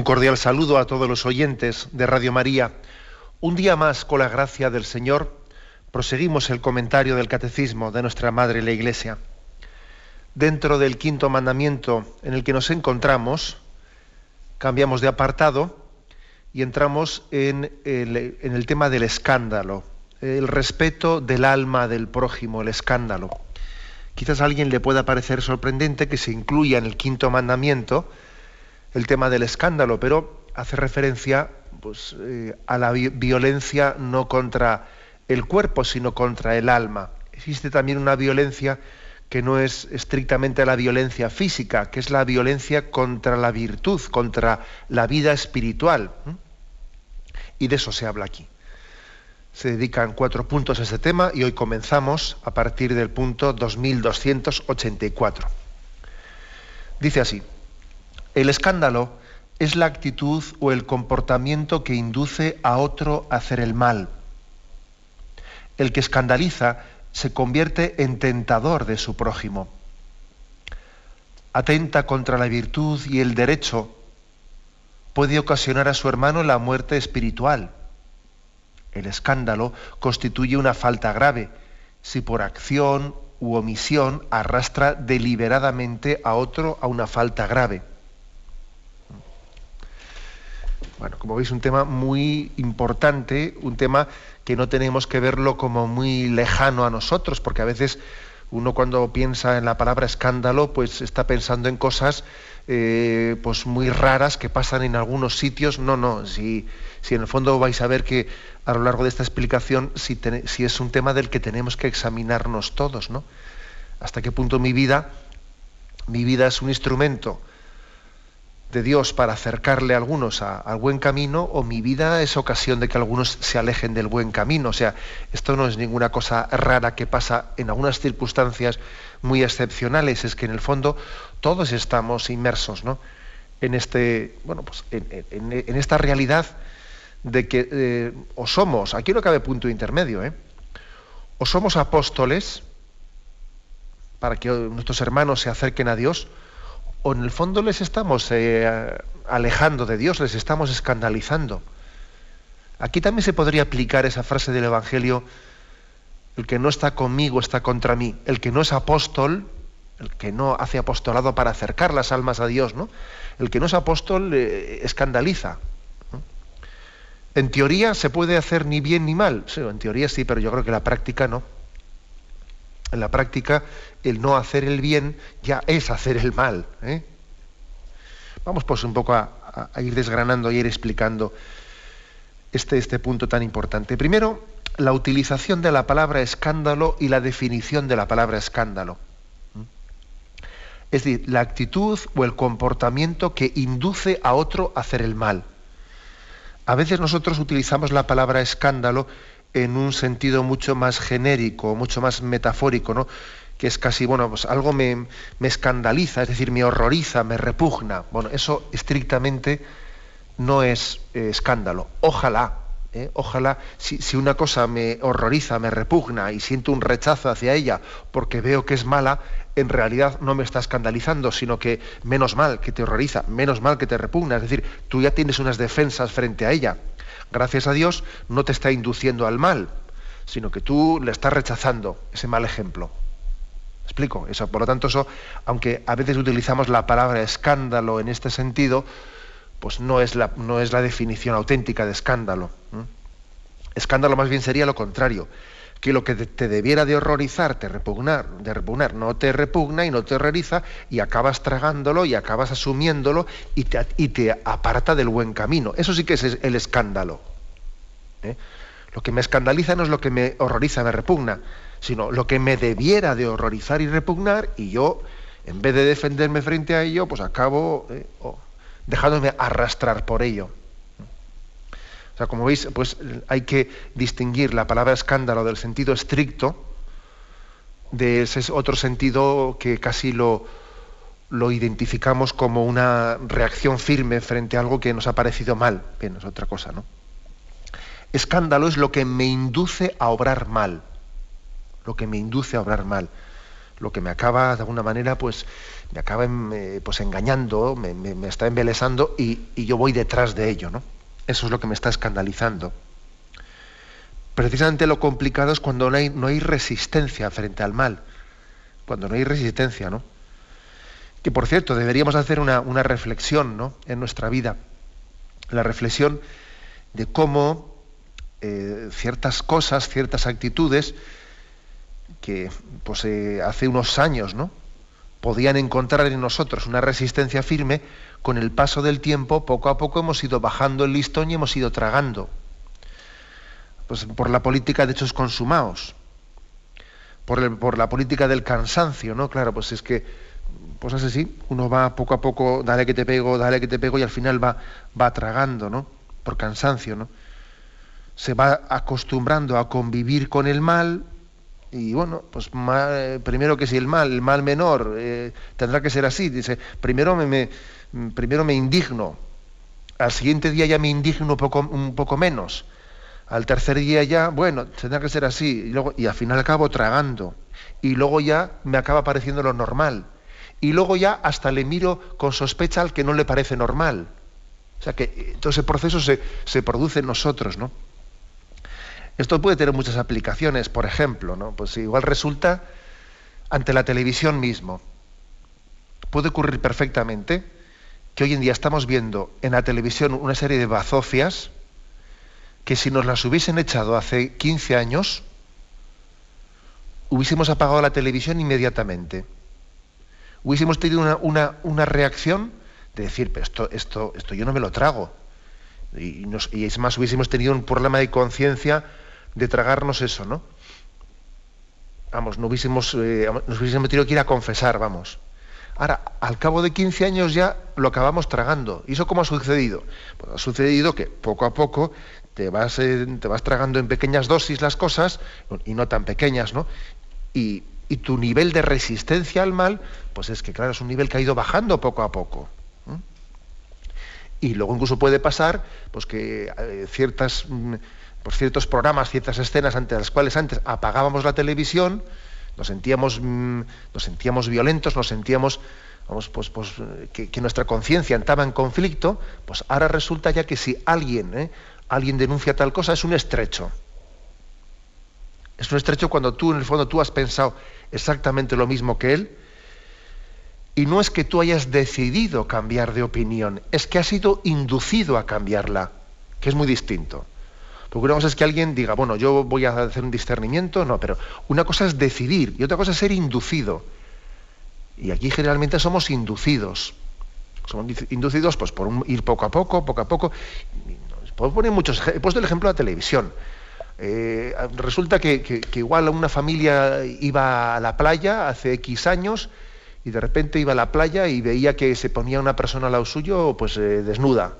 Un cordial saludo a todos los oyentes de Radio María. Un día más, con la gracia del Señor, proseguimos el comentario del Catecismo de nuestra Madre la Iglesia. Dentro del quinto mandamiento en el que nos encontramos, cambiamos de apartado y entramos en el, tema del escándalo, el respeto del alma del prójimo, el escándalo. Quizás a alguien le pueda parecer sorprendente que se incluya en el quinto mandamiento, el tema del escándalo, pero hace referencia pues, eh, a la violencia no contra el cuerpo, sino contra el alma. Existe también una violencia que no es estrictamente la violencia física, que es la violencia contra la virtud, contra la vida espiritual. Y de eso se habla aquí. Se dedican cuatro puntos a este tema y hoy comenzamos a partir del punto 2284. Dice así, el escándalo es la actitud o el comportamiento que induce a otro a hacer el mal. El que escandaliza se convierte en tentador de su prójimo. Atenta contra la virtud y el derecho. Puede ocasionar a su hermano la muerte espiritual. El escándalo constituye una falta grave si por acción u omisión arrastra deliberadamente a otro a una falta grave. Bueno, como veis, un tema muy importante, un tema que no tenemos que verlo como muy lejano a nosotros, porque a veces uno cuando piensa en la palabra escándalo, pues está pensando en cosas eh, pues muy raras que pasan en algunos sitios. No, no, si, si en el fondo vais a ver que a lo largo de esta explicación, si, si es un tema del que tenemos que examinarnos todos, ¿no? Hasta qué punto mi vida, mi vida es un instrumento de Dios para acercarle a algunos al buen camino o mi vida es ocasión de que algunos se alejen del buen camino. O sea, esto no es ninguna cosa rara que pasa en algunas circunstancias muy excepcionales, es que en el fondo todos estamos inmersos ¿no? en, este, bueno, pues en, esta realidad de que eh, o somos, aquí no cabe punto intermedio, ¿eh? o somos apóstoles para que nuestros hermanos se acerquen a Dios, o en el fondo les estamos eh, alejando de Dios, les estamos escandalizando. Aquí también se podría aplicar esa frase del Evangelio, el que no está conmigo está contra mí, el que no es apóstol, el que no hace apostolado para acercar las almas a Dios, ¿no? El que no es apóstol eh, escandaliza. En teoría se puede hacer ni bien ni mal, sí, en teoría sí, pero yo creo que la práctica no en la práctica el no hacer el bien ya es hacer el mal. ¿eh? Vamos pues un poco a, ir desgranando y ir explicando este, este punto tan importante. Primero, la utilización de la palabra escándalo y la definición de la palabra escándalo. Es decir, la actitud o el comportamiento que induce a otro a hacer el mal. A veces nosotros utilizamos la palabra escándalo en un sentido mucho más genérico, mucho más metafórico, ¿no? que es casi, bueno, pues algo me, escandaliza, es decir, me horroriza, me repugna. Bueno, eso estrictamente no es eh, escándalo. Ojalá, ¿eh? ojalá, si, si, una cosa me horroriza, me repugna y siento un rechazo hacia ella porque veo que es mala, en realidad no me está escandalizando, sino que menos mal que te horroriza, menos mal que te repugna. Es decir, tú ya tienes unas defensas frente a ella gracias a Dios, no te está induciendo al mal, sino que tú le estás rechazando ese mal ejemplo. ¿Explico? Eso, por lo tanto, eso, aunque a veces utilizamos la palabra escándalo en este sentido, pues no es la, no es la definición auténtica de escándalo. Escándalo más bien sería lo contrario, que lo que te debiera de horrorizar, te repugnar, de repugnar, no te repugna y no te horroriza y acabas tragándolo y acabas asumiéndolo y te, y te aparta del buen camino. Eso sí que es el escándalo. ¿eh? Lo que me escandaliza no es lo que me horroriza, me repugna, sino lo que me debiera de horrorizar y repugnar y yo, en vez de defenderme frente a ello, pues acabo... ¿eh? dejándome arrastrar por ello. Sea, como veis, pues hay que distinguir la palabra escándalo del sentido estricto de ese otro sentido que casi lo, identificamos como una reacción firme frente a algo que nos ha parecido mal. Bien, es otra cosa, ¿no? Escándalo es lo que me induce a obrar mal. Lo que me induce a obrar mal. Lo que me acaba, de alguna manera, pues, me acaba eh, pues, engañando, me, está embelesando y, y, yo voy detrás de ello, ¿no? Eso es lo que me está escandalizando. Precisamente lo complicado es cuando no hay, no hay resistencia frente al mal. Cuando no hay resistencia, ¿no? Que por cierto, deberíamos hacer una, reflexión ¿no? en nuestra vida. La reflexión de cómo eh, ciertas cosas, ciertas actitudes que pues, eh, hace unos años ¿no? podían encontrar en nosotros una resistencia firme, con el paso del tiempo, poco a poco hemos ido bajando el listón y hemos ido tragando. Pues por la política de hechos consumados, por, la política del cansancio, ¿no? Claro, pues es que pues es así, uno va poco a poco, dale que te pego, dale que te pego, y al final va, va tragando, ¿no? Por cansancio, ¿no? Se va acostumbrando a convivir con el mal, y bueno, pues primero que si el mal, el mal menor, eh, tendrá que ser así. Dice, primero me, primero me indigno, al siguiente día ya me indigno un poco, menos, al tercer día ya, bueno, tendrá que ser así, y, luego, al final acabo tragando, y luego ya me acaba pareciendo lo normal y luego ya hasta le miro con sospecha al que no le parece normal. O sea que todo ese proceso se, se produce en nosotros, ¿no? Esto puede tener muchas aplicaciones, por ejemplo, ¿no? Pues igual resulta ante la televisión mismo. Puede ocurrir perfectamente que hoy en día estamos viendo en la televisión una serie de bazofias que si nos las hubiesen echado hace 15 años, hubiésemos apagado la televisión inmediatamente hubiésemos tenido una, una, reacción de decir, pero esto, esto, esto yo no me lo trago. Y, y es más, hubiésemos tenido un problema de conciencia de tragarnos eso, ¿no? Vamos, no hubiésemos, eh, nos hubiésemos tenido que ir a confesar, vamos. Ahora, al cabo de 15 años ya lo acabamos tragando. ¿Y eso cómo ha sucedido? Pues ha sucedido que poco a poco te vas, eh, tragando en pequeñas dosis las cosas, y no tan pequeñas, ¿no? Y, y tu nivel de resistencia al mal, pues es que, claro, es un nivel que ha ido bajando poco a poco. Y luego incluso puede pasar pues que eh, ciertas, mm, pues ciertos programas, ciertas escenas ante las cuales antes apagábamos la televisión, nos sentíamos, mm, nos sentíamos violentos, nos sentíamos vamos, pues, pues que, nuestra conciencia entraba en conflicto, pues ahora resulta ya que si alguien, ¿eh? alguien denuncia tal cosa, es un estrecho. Es un estrecho cuando tú, en el fondo, tú has pensado, exactamente lo mismo que él. Y no es que tú hayas decidido cambiar de opinión, es que has sido inducido a cambiarla, que es muy distinto. Porque una cosa es que alguien diga, bueno, yo voy a hacer un discernimiento, no, pero una cosa es decidir y otra cosa es ser inducido. Y aquí generalmente somos inducidos. Somos inducidos pues, por ir poco a poco, poco a poco. Puedo poner muchos He puesto el ejemplo de la televisión. Eh, resulta que, igual una familia iba a la playa hace X años y de repente iba a la playa y veía que se ponía una persona al lado suyo pues eh, desnuda.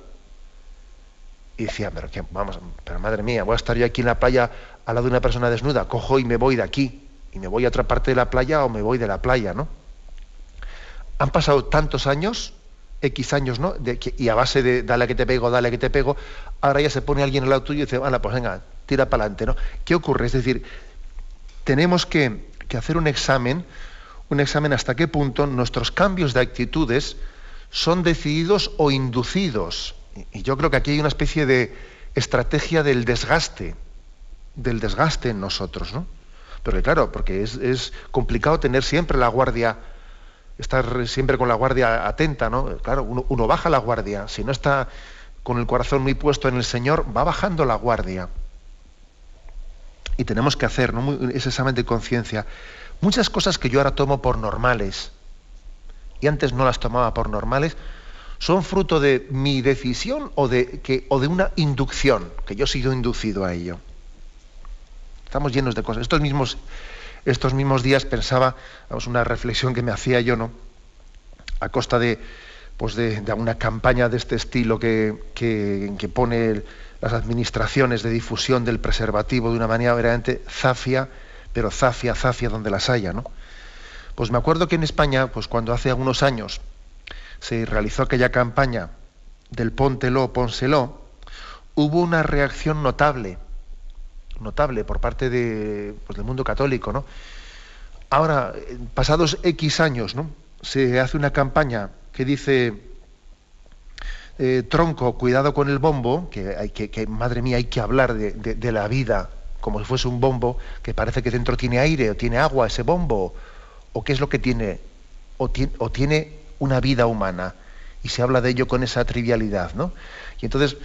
Y decía, pero, vamos, pero madre mía, voy a estar yo aquí en la playa al lado de una persona desnuda, cojo y me voy de aquí, y me voy a otra parte de la playa o me voy de la playa, ¿no? Han pasado tantos años, X años, ¿no? y a base de dale que te pego, dale que te pego, ahora ya se pone alguien al lado tuyo y dice, bueno, pues venga, tira para adelante. ¿no? ¿Qué ocurre? Es decir, tenemos que, hacer un examen, un examen hasta qué punto nuestros cambios de actitudes son decididos o inducidos. Y yo creo que aquí hay una especie de estrategia del desgaste, del desgaste en nosotros, ¿no? Pero claro, porque es, complicado tener siempre la guardia, estar siempre con la guardia atenta, ¿no? Claro, uno, uno, baja la guardia, si no está con el corazón muy puesto en el Señor, va bajando la guardia y tenemos que hacer ese examen de conciencia. Muchas cosas que yo ahora tomo por normales y antes no las tomaba por normales, son fruto de mi decisión o de, que, o de una inducción, que yo he sido inducido a ello. Estamos llenos de cosas. Estos mismos, estos mismos días pensaba, una reflexión que me hacía yo, ¿no? A costa de, pues de, alguna campaña de este estilo que, que, pone las administraciones de difusión del preservativo de una manera verdaderamente zafia, pero zafia, zafia donde las haya, ¿no? Pues me acuerdo que en España, pues cuando hace algunos años se realizó aquella campaña del póntelo, pónselo, hubo una reacción notable, notable por parte de, pues, del mundo católico, ¿no? Ahora, pasados X años, ¿no? Se hace una campaña que dice eh, tronco, cuidado con el bombo, que, hay que, madre mía, hay que hablar de, la vida como si fuese un bombo, que parece que dentro tiene aire o tiene agua ese bombo, o qué es lo que tiene, o tiene, o tiene una vida humana, y se habla de ello con esa trivialidad, ¿no? Y entonces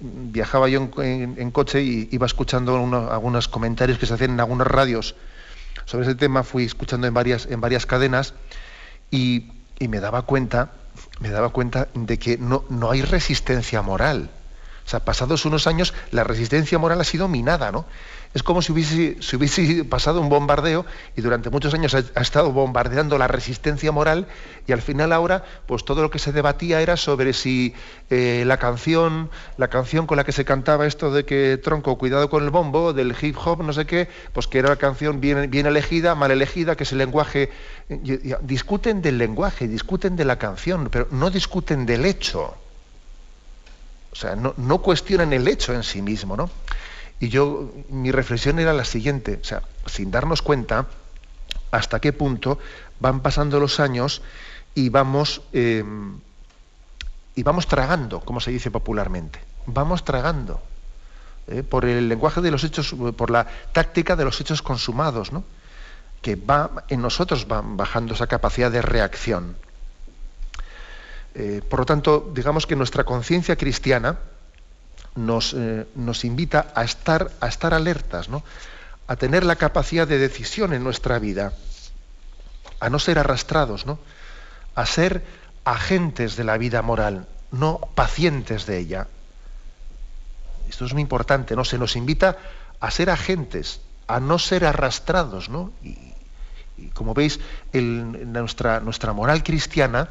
viajaba yo en, coche y iba escuchando algunos comentarios que se hacían en algunas radios sobre ese tema, fui escuchando en varias, en varias cadenas y, me daba cuenta, me daba cuenta de que no, no hay resistencia moral. O sea, pasados unos años la resistencia moral ha sido minada, ¿no? Es como si hubiese, pasado un bombardeo y durante muchos años ha, estado bombardeando la resistencia moral y al final ahora, pues todo lo que se debatía era sobre si eh, la canción, la canción con la que se cantaba esto de que tronco, cuidado con el bombo, del hip hop, no sé qué, pues que era la canción bien, elegida, mal elegida, que ese lenguaje. discuten del lenguaje, discuten de la canción, pero no discuten del hecho. O sea, no, no cuestionan el hecho en sí mismo, ¿no? Y yo, mi reflexión era la siguiente, o sea, sin darnos cuenta hasta qué punto van pasando los años y vamos, eh, y vamos tragando, como se dice popularmente, vamos tragando eh, por el lenguaje de los hechos, por la táctica de los hechos consumados, ¿no? que va en nosotros va bajando esa capacidad de reacción. Eh, por lo tanto, digamos que nuestra conciencia cristiana, eh, nos, invita a estar, a estar alertas, ¿no? a tener la capacidad de decisión en nuestra vida, a no ser arrastrados, ¿no? a ser agentes de la vida moral, no pacientes de ella. Esto es muy importante, ¿no? Se nos invita a ser agentes, a no ser arrastrados, ¿no? Y, como veis, nuestra, nuestra moral cristiana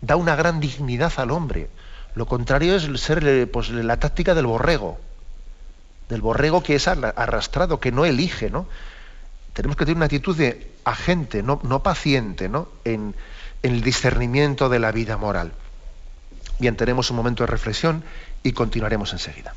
da una gran dignidad al hombre. Lo contrario es ser pues, la táctica del borrego, del borrego que es arrastrado, que no elige, ¿no? Tenemos que tener una actitud de agente, no, no paciente, ¿no? En, en el discernimiento de la vida moral. Bien, tenemos un momento de reflexión y continuaremos enseguida.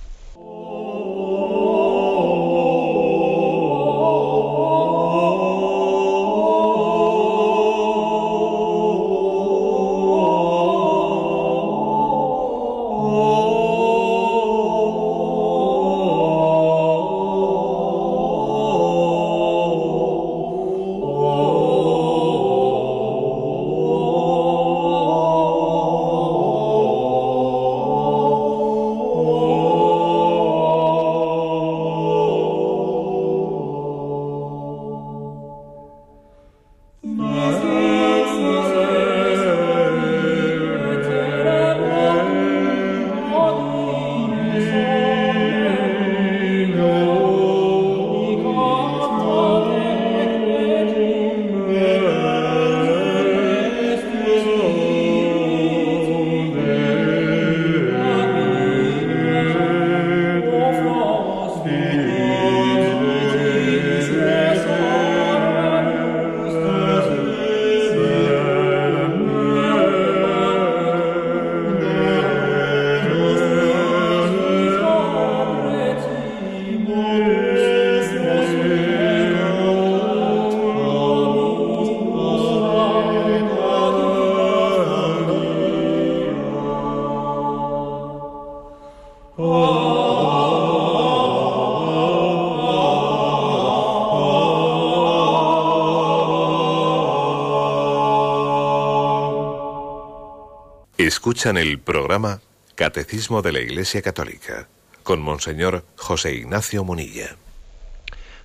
Escuchan el programa Catecismo de la Iglesia Católica con Monseñor José Ignacio Munilla.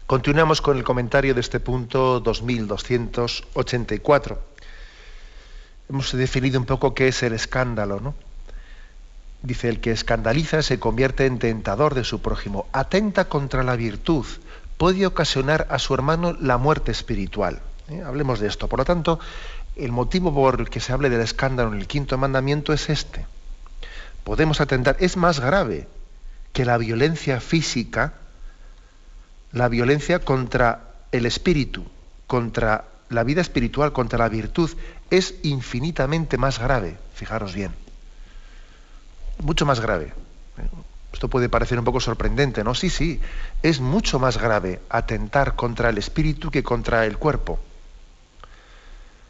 Continuamos con el comentario de este punto 2284. Hemos definido un poco qué es el escándalo, ¿no? Dice, el que escandaliza se convierte en tentador de su prójimo, atenta contra la virtud, puede ocasionar a su hermano la muerte espiritual. ¿eh? Hablemos de esto. Por lo tanto, el motivo por el que se hable del escándalo en el quinto mandamiento es este. Podemos atentar, es más grave que la violencia física, la violencia contra el espíritu, contra la vida espiritual, contra la virtud, es infinitamente más grave, fijaros bien, mucho más grave. Esto puede parecer un poco sorprendente, ¿no? Sí, sí, es mucho más grave atentar contra el espíritu que contra el cuerpo.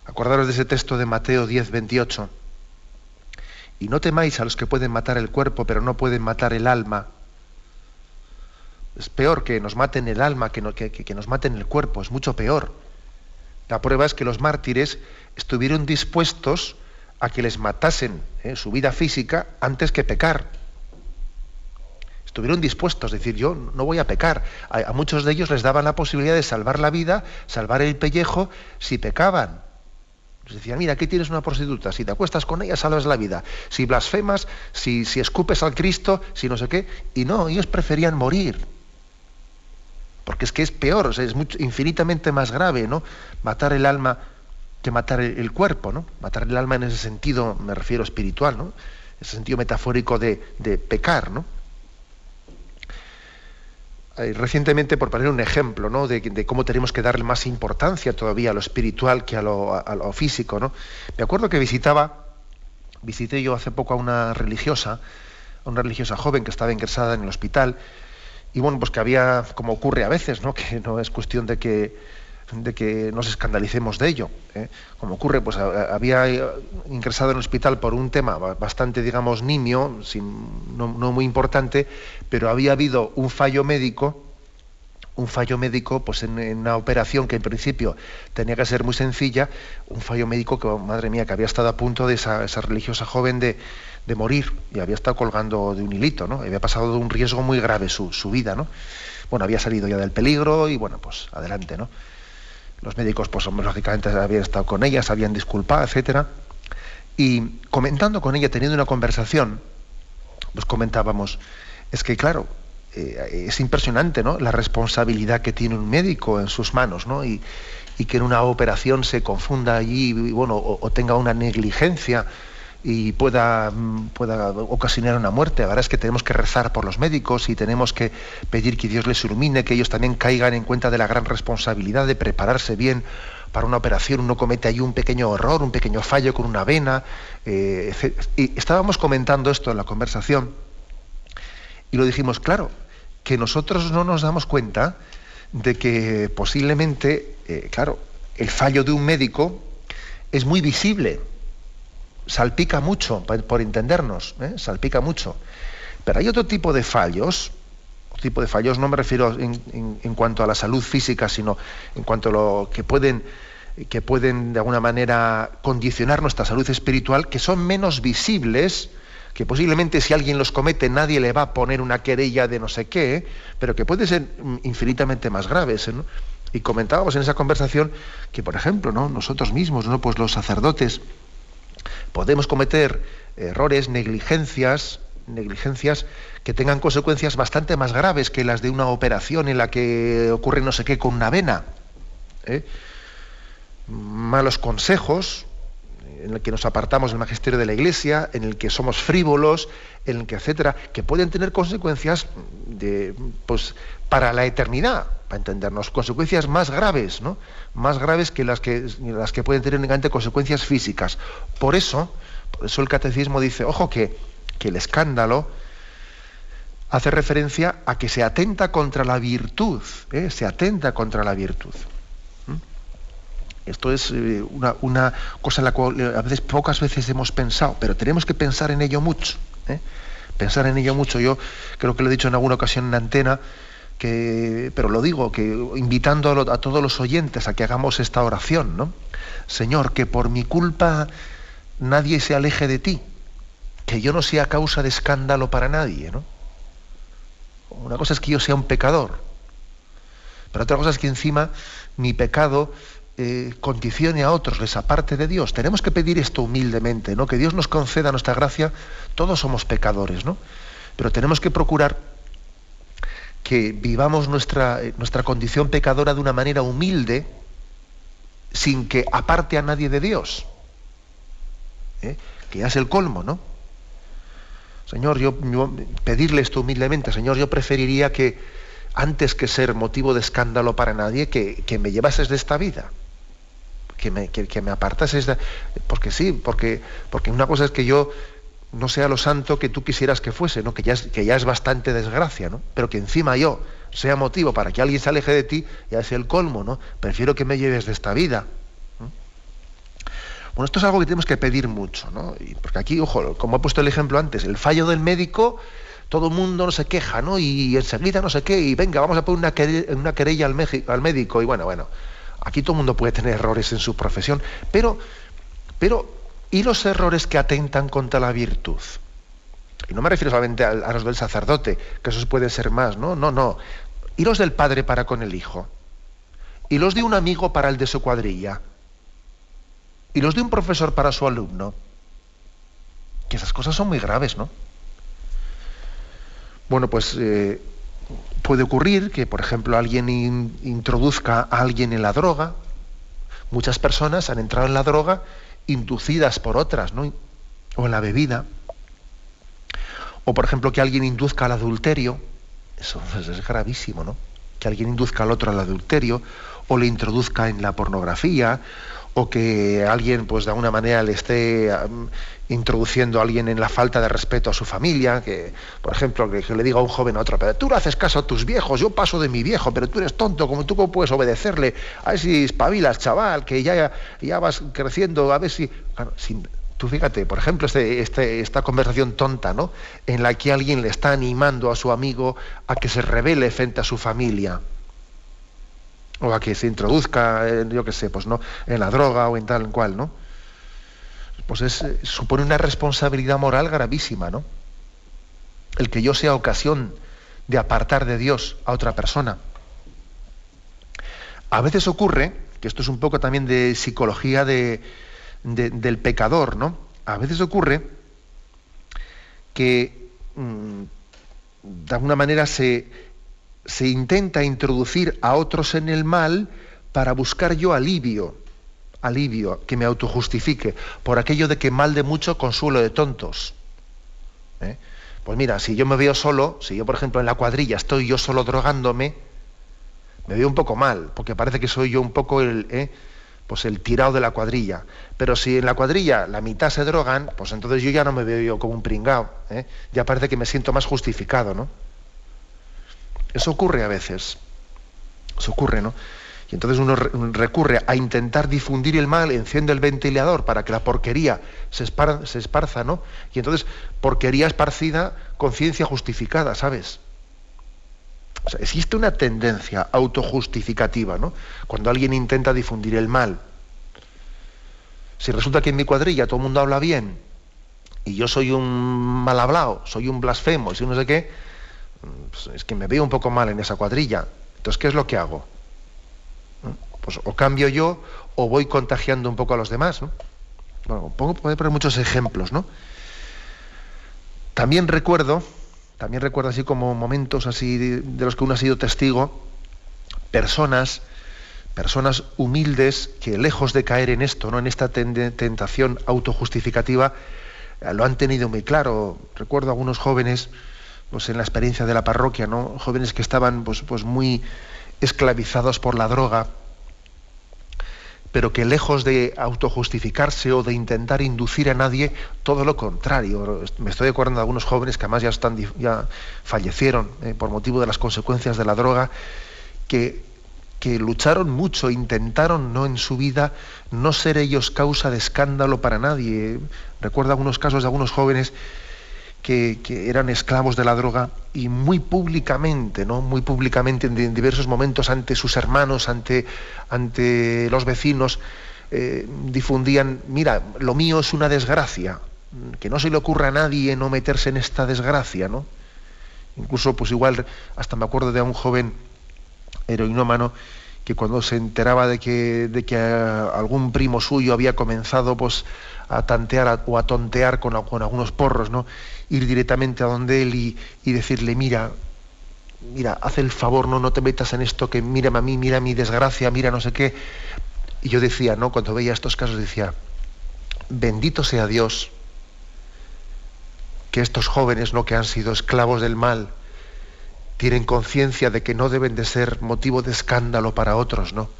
Acordaros de ese texto de Mateo 10, 28. Y no temáis a los que pueden matar el cuerpo, pero no pueden matar el alma. Es peor que nos maten el alma que, que, nos maten el cuerpo, es mucho peor. La prueba es que los mártires estuvieron dispuestos a que les matasen ¿eh? su vida física antes que pecar estuvieron dispuestos, a decir, yo no voy a pecar. A, muchos de ellos les daban la posibilidad de salvar la vida, salvar el pellejo, si pecaban. Les decían, mira, aquí tienes una prostituta, si te acuestas con ella, salvas la vida. Si blasfemas, si, si escupes al Cristo, si no sé qué. Y no, ellos preferían morir. Porque es que es peor, es infinitamente más grave, ¿no? Matar el alma que matar el, cuerpo, ¿no? Matar el alma en ese sentido, me refiero espiritual, ¿no? Ese sentido metafórico de, de pecar, ¿no? Eh, recientemente, por poner un ejemplo, ¿no? de, cómo tenemos que darle más importancia todavía a lo espiritual que a lo, físico, ¿no? Me acuerdo que visitaba, visité yo hace poco a una religiosa, a una religiosa joven que estaba ingresada en el hospital, y bueno, pues que había, como ocurre a veces, ¿no? Que no es cuestión de que de que nos escandalicemos de ello. ¿eh? Como ocurre, pues había ingresado en el hospital por un tema bastante, digamos, nimio, sin, no, muy importante, pero había habido un fallo médico, un fallo médico, pues en, una operación que en principio tenía que ser muy sencilla, un fallo médico que, madre mía, que había estado a punto de esa, religiosa joven de, morir y había estado colgando de un hilito, ¿no? Había pasado de un riesgo muy grave su, su vida, ¿no? Bueno, había salido ya del peligro y bueno, pues adelante, ¿no? Los médicos, pues lógicamente habían estado con ella, se habían disculpado, etcétera. Y comentando con ella, teniendo una conversación, pues comentábamos, es que claro, eh, es impresionante, ¿no? La responsabilidad que tiene un médico en sus manos, ¿no? Y, que en una operación se confunda allí, bueno, o tenga una negligencia y pueda, mm, pueda ocasionar una muerte. Ahora es que tenemos que rezar por los médicos y tenemos que pedir que Dios les ilumine, que ellos también caigan en cuenta de la gran responsabilidad de prepararse bien para una operación. Uno comete ahí un pequeño error, un pequeño fallo con una vena. Eh, y estábamos comentando esto en la conversación y lo dijimos, claro, que nosotros no nos damos cuenta de que posiblemente, eh, claro, el fallo de un médico es muy visible salpica mucho, por entendernos, ¿eh? salpica mucho. Pero hay otro tipo de fallos, otro tipo de fallos, no me refiero en, cuanto a la salud física, sino en cuanto a lo que pueden, que pueden de alguna manera condicionar nuestra salud espiritual, que son menos visibles, que posiblemente si alguien los comete nadie le va a poner una querella de no sé qué, pero que pueden ser infinitamente más graves. Y comentábamos en esa conversación que, por ejemplo, ¿no? nosotros mismos, ¿no? pues los sacerdotes, podemos cometer errores, negligencias, negligencias que tengan consecuencias bastante más graves que las de una operación en la que ocurre no sé qué con una vena. ¿eh? Malos consejos, en el que nos apartamos del magisterio de la Iglesia, en el que somos frívolos, en el que etcétera, que pueden tener consecuencias pues, para la eternidad, para entendernos, consecuencias más graves, ¿no? Más graves que las que, las que pueden tener únicamente consecuencias físicas. Por eso, por eso el catecismo dice, ojo que, que el escándalo hace referencia a que se atenta contra la virtud, ¿eh? se atenta contra la virtud. Esto es eh, una, cosa en la cual eh, a veces pocas veces hemos pensado, pero tenemos que pensar en ello mucho. Pensar en ello mucho. Yo creo que lo he dicho en alguna ocasión en antena, que, pero lo digo, que invitando a, todos los oyentes a que hagamos esta oración, ¿no? Señor, que por mi culpa nadie se aleje de ti, que yo no sea causa de escándalo para nadie, ¿no? Una cosa es que yo sea un pecador, pero otra cosa es que encima mi pecado eh, condicione a otros, les aparte de Dios. Tenemos que pedir esto humildemente, ¿no? Que Dios nos conceda nuestra gracia. Todos somos pecadores, ¿no? Pero tenemos que procurar que vivamos nuestra, nuestra condición pecadora de una manera humilde, sin que aparte a nadie de Dios. ¿eh? Que ya es el colmo, ¿no? Señor, yo, pedirle esto humildemente, Señor, yo preferiría que antes que ser motivo de escándalo para nadie, que, me llevases de esta vida. Que me, que, me apartases. Porque sí, porque, porque una cosa es que yo no sea lo santo que tú quisieras que fuese, ¿no? que, ya es, que ya es bastante desgracia, ¿no? pero que encima yo sea motivo para que alguien se aleje de ti, ya es el colmo, ¿no? Prefiero que me lleves de esta vida. Bueno, esto es algo que tenemos que pedir mucho, ¿no? porque aquí, ojo, como he puesto el ejemplo antes, el fallo del médico, todo el mundo no se queja, ¿no? Y enseguida no sé qué, y venga, vamos a poner una querella, una querella al, al médico, y bueno, bueno, aquí todo el mundo puede tener errores en su profesión, pero, pero ¿Y los errores que atentan contra la virtud? Y no me refiero solamente a, los del sacerdote, que esos pueden ser más, ¿no? No, no. ¿Y los del padre para con el hijo? ¿Y los de un amigo para el de su cuadrilla? ¿Y los de un profesor para su alumno? Que esas cosas son muy graves, ¿no? Bueno, pues eh, puede ocurrir que, por ejemplo, alguien introduzca a alguien en la droga. Muchas personas han entrado en la droga inducidas por otras, ¿no? O en la bebida. O por ejemplo que alguien induzca al adulterio, eso es gravísimo, ¿no? Que alguien induzca al otro al adulterio, o le introduzca en la pornografía, o que alguien, pues de alguna manera, le esté introduciendo a alguien en la falta de respeto a su familia, que, por ejemplo, que, le diga a un joven a otro, pero tú no haces caso a tus viejos, yo paso de mi viejo, pero tú eres tonto, como tú cómo puedes obedecerle, a ver si espabilas, chaval, que ya, ya vas creciendo, a ver si... tú fíjate, por ejemplo, este, este, esta conversación tonta, ¿no? En la que alguien le está animando a su amigo a que se revele frente a su familia o a que se introduzca, yo qué sé, pues no, en la droga o en tal en cual, ¿no? pues es, eh, supone una responsabilidad moral gravísima, ¿no? El que yo sea ocasión de apartar de Dios a otra persona. A veces ocurre, que esto es un poco también de psicología de, del pecador, ¿no? A veces ocurre que mm, de alguna manera se, se intenta introducir a otros en el mal para buscar yo alivio alivio, que me autojustifique, por aquello de que mal de mucho consuelo de tontos. ¿Eh? Pues mira, si yo me veo solo, si yo por ejemplo en la cuadrilla estoy yo solo drogándome, me veo un poco mal, porque parece que soy yo un poco el, ¿eh? pues el tirado de la cuadrilla. Pero si en la cuadrilla la mitad se drogan, pues entonces yo ya no me veo yo como un pringao. ¿eh? Ya parece que me siento más justificado, ¿no? Eso ocurre a veces. Eso ocurre, ¿no? Y entonces uno recurre a intentar difundir el mal, enciende el ventilador para que la porquería se, esparza, ¿no? Y entonces, porquería esparcida, conciencia justificada, ¿sabes? O sea, existe una tendencia autojustificativa, ¿no? Cuando alguien intenta difundir el mal. Si resulta que en mi cuadrilla todo el mundo habla bien y yo soy un mal hablado, soy un blasfemo y si no sé qué, pues es que me veo un poco mal en esa cuadrilla. Entonces, ¿qué es lo que hago? Pues o cambio yo o voy contagiando un poco a los demás. ¿no? Bueno, pongo, poner muchos ejemplos, ¿no? También recuerdo, también recuerdo así como momentos así de, los que uno ha sido testigo, personas, personas humildes que lejos de caer en esto, ¿no? en esta tentación autojustificativa, eh, lo han tenido muy claro. Recuerdo a algunos jóvenes, pues en la experiencia de la parroquia, ¿no? jóvenes que estaban pues, pues muy esclavizados por la droga, pero que lejos de autojustificarse o de intentar inducir a nadie, todo lo contrario. Me estoy acordando de algunos jóvenes que además ya, están, ya fallecieron eh, por motivo de las consecuencias de la droga, que, que lucharon mucho, intentaron no en su vida no ser ellos causa de escándalo para nadie. Recuerdo algunos casos de algunos jóvenes que, eran esclavos de la droga y muy públicamente, ¿no? Muy públicamente en, diversos momentos ante sus hermanos, ante, ante los vecinos, eh, difundían, mira, lo mío es una desgracia, que no se le ocurra a nadie no meterse en esta desgracia, ¿no? Incluso, pues igual, hasta me acuerdo de un joven heroinómano que cuando se enteraba de que, de que algún primo suyo había comenzado pues, a tantear o a tontear con, con algunos porros, ¿no? Ir directamente a donde él y, decirle, mira, mira, haz el favor, no, no te metas en esto, que mírame a mí, mira mi desgracia, mira no sé qué. Y yo decía, ¿no? Cuando veía estos casos decía, bendito sea Dios que estos jóvenes, ¿no? que han sido esclavos del mal, tienen conciencia de que no deben de ser motivo de escándalo para otros, ¿no?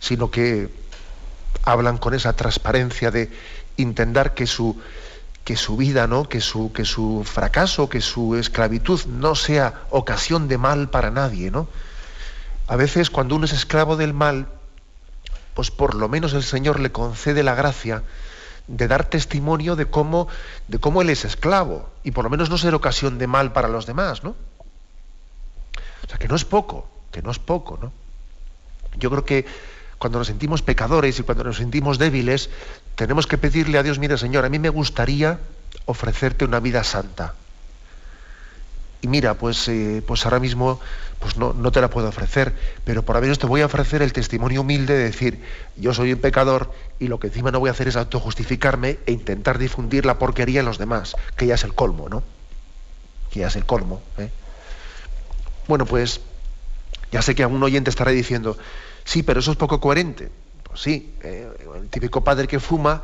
Sino que hablan con esa transparencia de intentar que su, que su vida, ¿no? que, su, que su fracaso, que su esclavitud no sea ocasión de mal para nadie. ¿no? A veces cuando uno es esclavo del mal, pues por lo menos el Señor le concede la gracia de dar testimonio de cómo, de cómo él es esclavo y por lo menos no ser ocasión de mal para los demás, ¿no? O sea, que no es poco, que no es poco, ¿no? Yo creo que cuando nos sentimos pecadores y cuando nos sentimos débiles, tenemos que pedirle a Dios, mira Señor, a mí me gustaría ofrecerte una vida santa. Y mira, pues, eh, pues ahora mismo pues no, no, te la puedo ofrecer, pero por lo menos te voy a ofrecer el testimonio humilde de decir, yo soy un pecador y lo que encima no voy a hacer es autojustificarme e intentar difundir la porquería en los demás, que ya es el colmo, ¿no? Que ya es el colmo. ¿eh? Bueno, pues ya sé que algún oyente estará diciendo, sí, pero eso es poco coherente. Sí, eh, el típico padre que fuma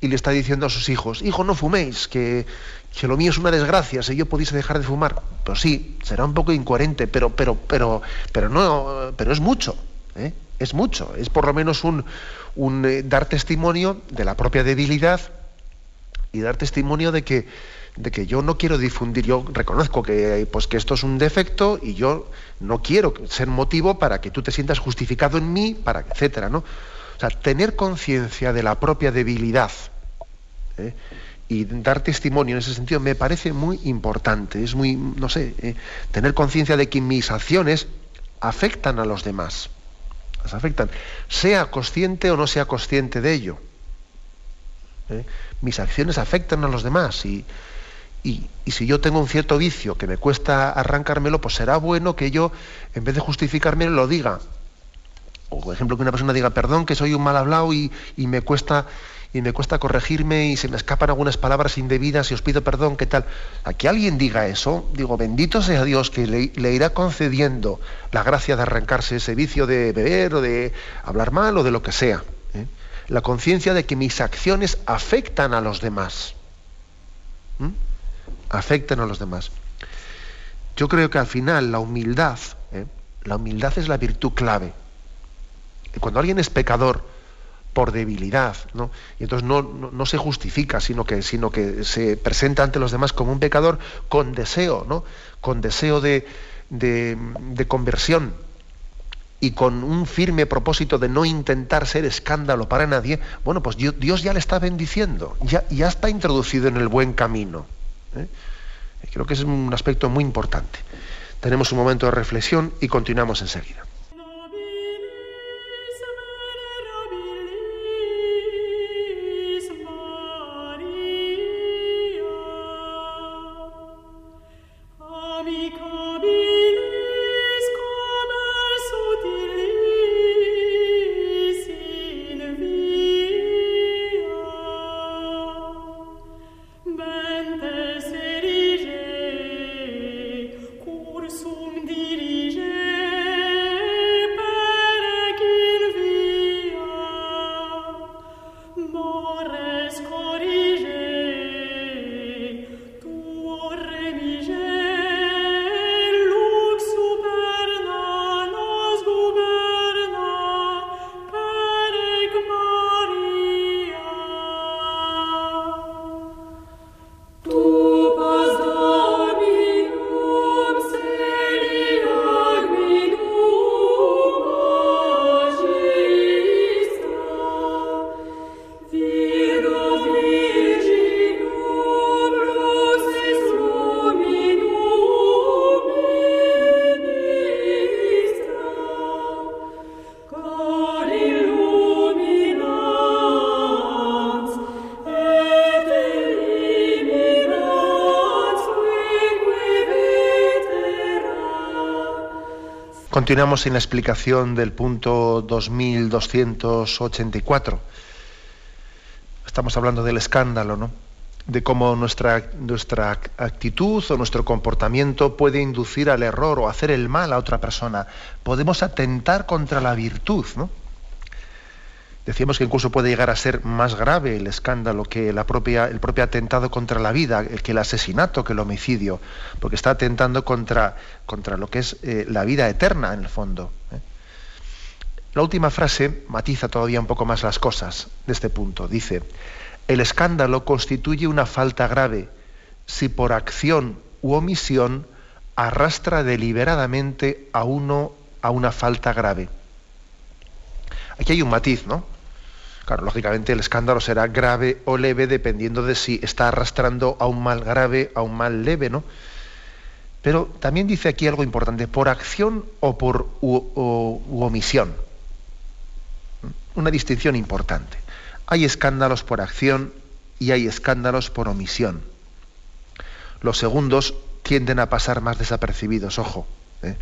y le está diciendo a sus hijos, hijo, no fuméis, que, lo mío es una desgracia, si yo pudiese dejar de fumar. Pues sí, será un poco incoherente, pero, pero, pero, pero no, pero es mucho, ¿eh? es mucho, es por lo menos un, un eh, dar testimonio de la propia debilidad y dar testimonio de que de que yo no quiero difundir, yo reconozco que, pues, que esto es un defecto y yo no quiero ser motivo para que tú te sientas justificado en mí, para etcétera, ¿no? O sea, tener conciencia de la propia debilidad ¿eh? y dar testimonio en ese sentido me parece muy importante. Es muy, no sé, ¿eh? tener conciencia de que mis acciones afectan a los demás. Las afectan, sea consciente o no sea consciente de ello. ¿eh? Mis acciones afectan a los demás y y, si yo tengo un cierto vicio que me cuesta arrancármelo, pues será bueno que yo, en vez de justificarme, lo diga. O por ejemplo que una persona diga, perdón, que soy un mal hablado y, me cuesta y me cuesta corregirme y se me escapan algunas palabras indebidas y os pido perdón, ¿qué tal? A que alguien diga eso, digo, bendito sea Dios que le, irá concediendo la gracia de arrancarse ese vicio de beber o de hablar mal o de lo que sea. ¿eh? La conciencia de que mis acciones afectan a los demás afecten a los demás. Yo creo que al final la humildad, ¿eh? la humildad es la virtud clave. Cuando alguien es pecador por debilidad, ¿no? y entonces no, se justifica, sino que, sino que se presenta ante los demás como un pecador con deseo, ¿no? con deseo de, de, conversión y con un firme propósito de no intentar ser escándalo para nadie, bueno, pues Dios ya le está bendiciendo, ya, ya está introducido en el buen camino. ¿Eh? Creo que es un aspecto muy importante. Tenemos un momento de reflexión y continuamos enseguida. Continuamos en la explicación del punto 2284. Estamos hablando del escándalo, ¿no? De cómo nuestra, nuestra actitud o nuestro comportamiento puede inducir al error o hacer el mal a otra persona. Podemos atentar contra la virtud, ¿no? Decíamos que incluso puede llegar a ser más grave el escándalo que el propio atentado contra la vida, que el asesinato, que el homicidio, porque está atentando contra, contra lo que es eh, la vida eterna en el fondo. ¿eh? La última frase matiza todavía un poco más las cosas de este punto. Dice, el escándalo constituye una falta grave si por acción u omisión arrastra deliberadamente a uno a una falta grave. Aquí hay un matiz, ¿no? Claro, lógicamente el escándalo será grave o leve dependiendo de si está arrastrando a un mal grave, a un mal leve, ¿no? Pero también dice aquí algo importante, por acción o por omisión. Una distinción importante. Hay escándalos por acción y hay escándalos por omisión. Los segundos tienden a pasar más desapercibidos, ojo. ¿eh?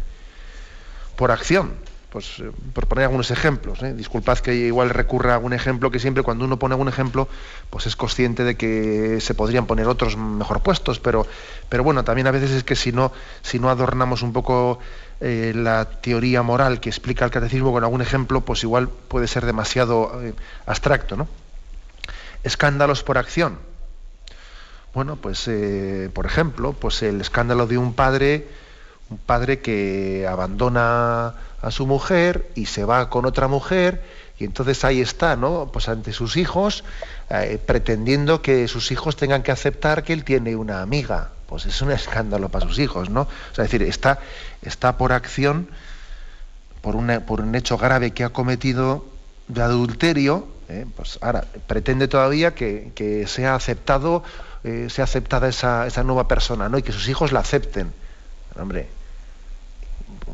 Por acción, pues eh, por poner algunos ejemplos, ¿eh? disculpad que igual recurra a un ejemplo que siempre cuando uno pone algún ejemplo, pues es consciente de que se podrían poner otros mejor puestos, pero, pero bueno, también a veces es que si no, si no adornamos un poco eh, la teoría moral que explica el catecismo con algún ejemplo, pues igual puede ser demasiado abstracto, ¿no? Escándalos por acción. Bueno, pues por ejemplo, pues el escándalo de un padre, un padre que abandona a su mujer y se va con otra mujer y entonces ahí está, ¿no? Pues ante sus hijos, eh, pretendiendo que sus hijos tengan que aceptar que él tiene una amiga. Pues es un escándalo para sus hijos, ¿no? O sea, es decir, está, está por acción, por, por un hecho grave que ha cometido de adulterio, ¿eh? pues ahora pretende todavía que, sea aceptado, eh, sea aceptada esa, esa nueva persona, ¿no? Y que sus hijos la acepten. Hombre,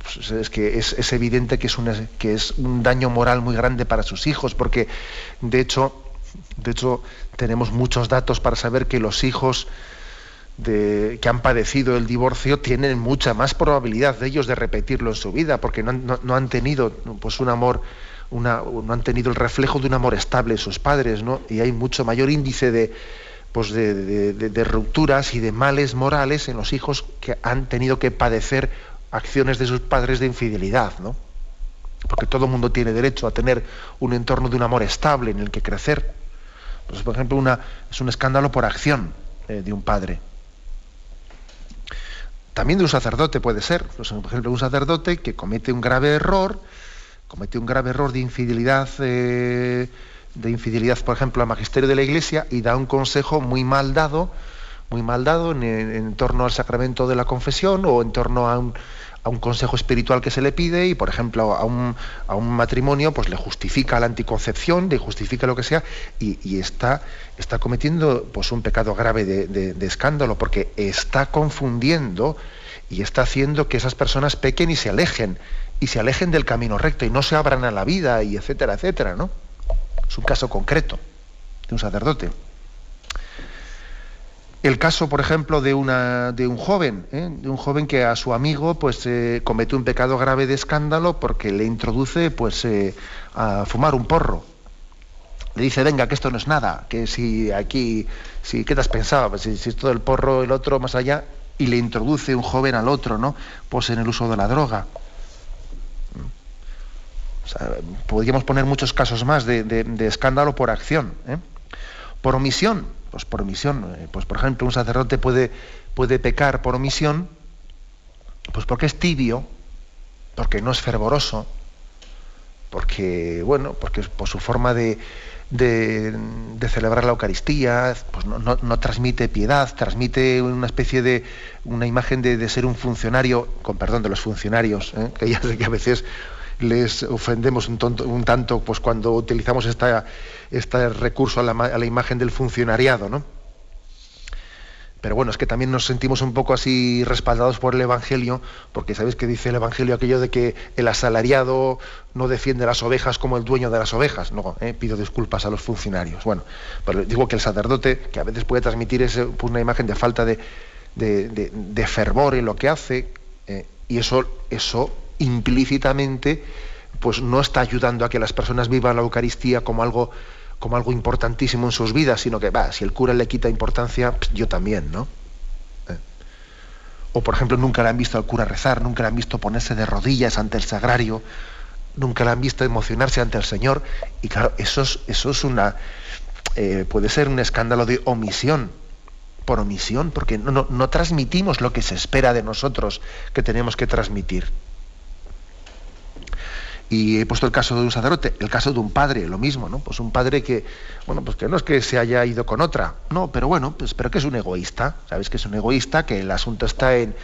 pues es que es, evidente que es, que es un daño moral muy grande para sus hijos, porque de hecho, de hecho tenemos muchos datos para saber que los hijos de, que han padecido el divorcio tienen mucha más probabilidad de ellos de repetirlo en su vida, porque no, han tenido pues, un amor, una, no han tenido el reflejo de un amor estable en sus padres, ¿no? y hay mucho mayor índice de, pues de, rupturas y de males morales en los hijos que han tenido que padecer acciones de sus padres de infidelidad, ¿no? Porque todo el mundo tiene derecho a tener un entorno de un amor estable en el que crecer. Pues, por ejemplo, es un escándalo por acción eh, de un padre. También de un sacerdote puede ser. Pues, por ejemplo, un sacerdote que comete un grave error, comete un grave error de infidelidad, eh, de infidelidad, por ejemplo, al magisterio de la Iglesia y da un consejo muy mal dado, muy mal dado en torno al sacramento de la confesión o en torno a un, consejo espiritual que se le pide y, por ejemplo, a un, matrimonio, pues le justifica la anticoncepción, le justifica lo que sea, y, está, está cometiendo pues, un pecado grave de, escándalo, porque está confundiendo y está haciendo que esas personas pequen y se alejen, y se alejen del camino recto, y no se abran a la vida, y etcétera, etcétera, ¿no? Es un caso concreto de un sacerdote. El caso, por ejemplo, de, un joven, ¿eh? de un joven que a su amigo pues, eh, comete un pecado grave de escándalo porque le introduce pues, eh, a fumar un porro. Le dice, venga, que esto no es nada, que si aquí, si, ¿qué te has pensado? Pues, si, si es todo el porro, el otro más allá, y le introduce un joven al otro, ¿no? Pues en el uso de la droga. Podríamos poner muchos casos más de, de escándalo por acción. Por omisión, pues por omisión. Eh, pues por ejemplo, un sacerdote puede, puede pecar por omisión, pues porque es tibio, porque no es fervoroso, porque, bueno, porque por su forma de, de, celebrar la Eucaristía, pues no, transmite piedad, transmite una especie de, una imagen de, ser un funcionario, con perdón de los funcionarios, ¿eh? que ya sé que a veces les ofendemos un, un tanto pues cuando utilizamos este recurso a la, imagen del funcionariado, ¿no? Pero bueno, es que también nos sentimos un poco así respaldados por el Evangelio, porque sabéis que dice el Evangelio aquello de que el asalariado no defiende las ovejas como el dueño de las ovejas. No, ¿eh? pido disculpas a los funcionarios. Bueno, pero digo que el sacerdote, que a veces puede transmitir ese, pues, una imagen de falta de, de, fervor en lo que hace, eh, y eso, eso implícitamente pues no está ayudando a que las personas vivan la Eucaristía como algo, como algo importantísimo en sus vidas, sino que va, si el cura le quita importancia, pues yo también, ¿no? Eh. O por ejemplo, nunca le han visto al cura rezar, nunca le han visto ponerse de rodillas ante el sagrario. nunca la han visto emocionarse ante el Señor. Y claro, eso es, eso es una, eh, puede ser un escándalo de omisión, por omisión, porque no, no, transmitimos lo que se espera de nosotros que tenemos que transmitir. Y he puesto el caso de un sacerdote, el caso de un padre, lo mismo, ¿no? Pues un padre que, bueno, pues que no es que se haya ido con otra, no, pero bueno, pues pero que es un egoísta, ¿sabes? Que es un egoísta, que el asunto está en,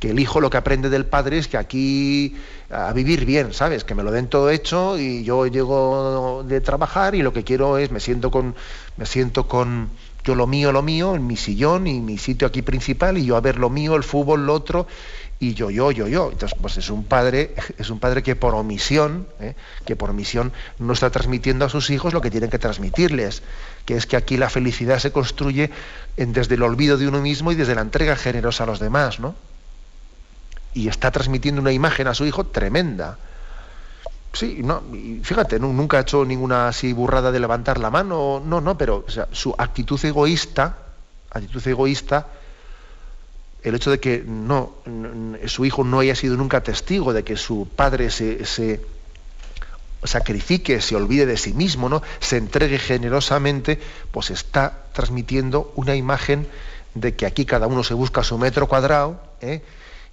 que el hijo lo que aprende del padre es que aquí a vivir bien, ¿sabes? Que me lo den todo hecho y yo llego de trabajar y lo que quiero es me siento con me siento con yo lo mío, lo mío, en mi sillón y mi sitio aquí principal y yo a ver lo mío, el fútbol, lo otro y yo, yo, yo, yo. Entonces, pues es un padre, es un padre que por omisión, ¿eh? que por omisión no está transmitiendo a sus hijos lo que tienen que transmitirles, que es que aquí la felicidad se construye desde el olvido de uno mismo y desde la entrega generosa a los demás, ¿no? y está transmitiendo una imagen a su hijo tremenda. Sí, no, fíjate, nunca ha hecho ninguna así burrada de levantar la mano, no, no, pero su actitud egoísta, actitud egoísta, el hecho de que no, su hijo no haya sido nunca testigo de que su padre se, sacrifique, se olvide de sí mismo, ¿no? se entregue generosamente, pues está transmitiendo una imagen de que aquí cada uno se busca su metro cuadrado, ¿eh?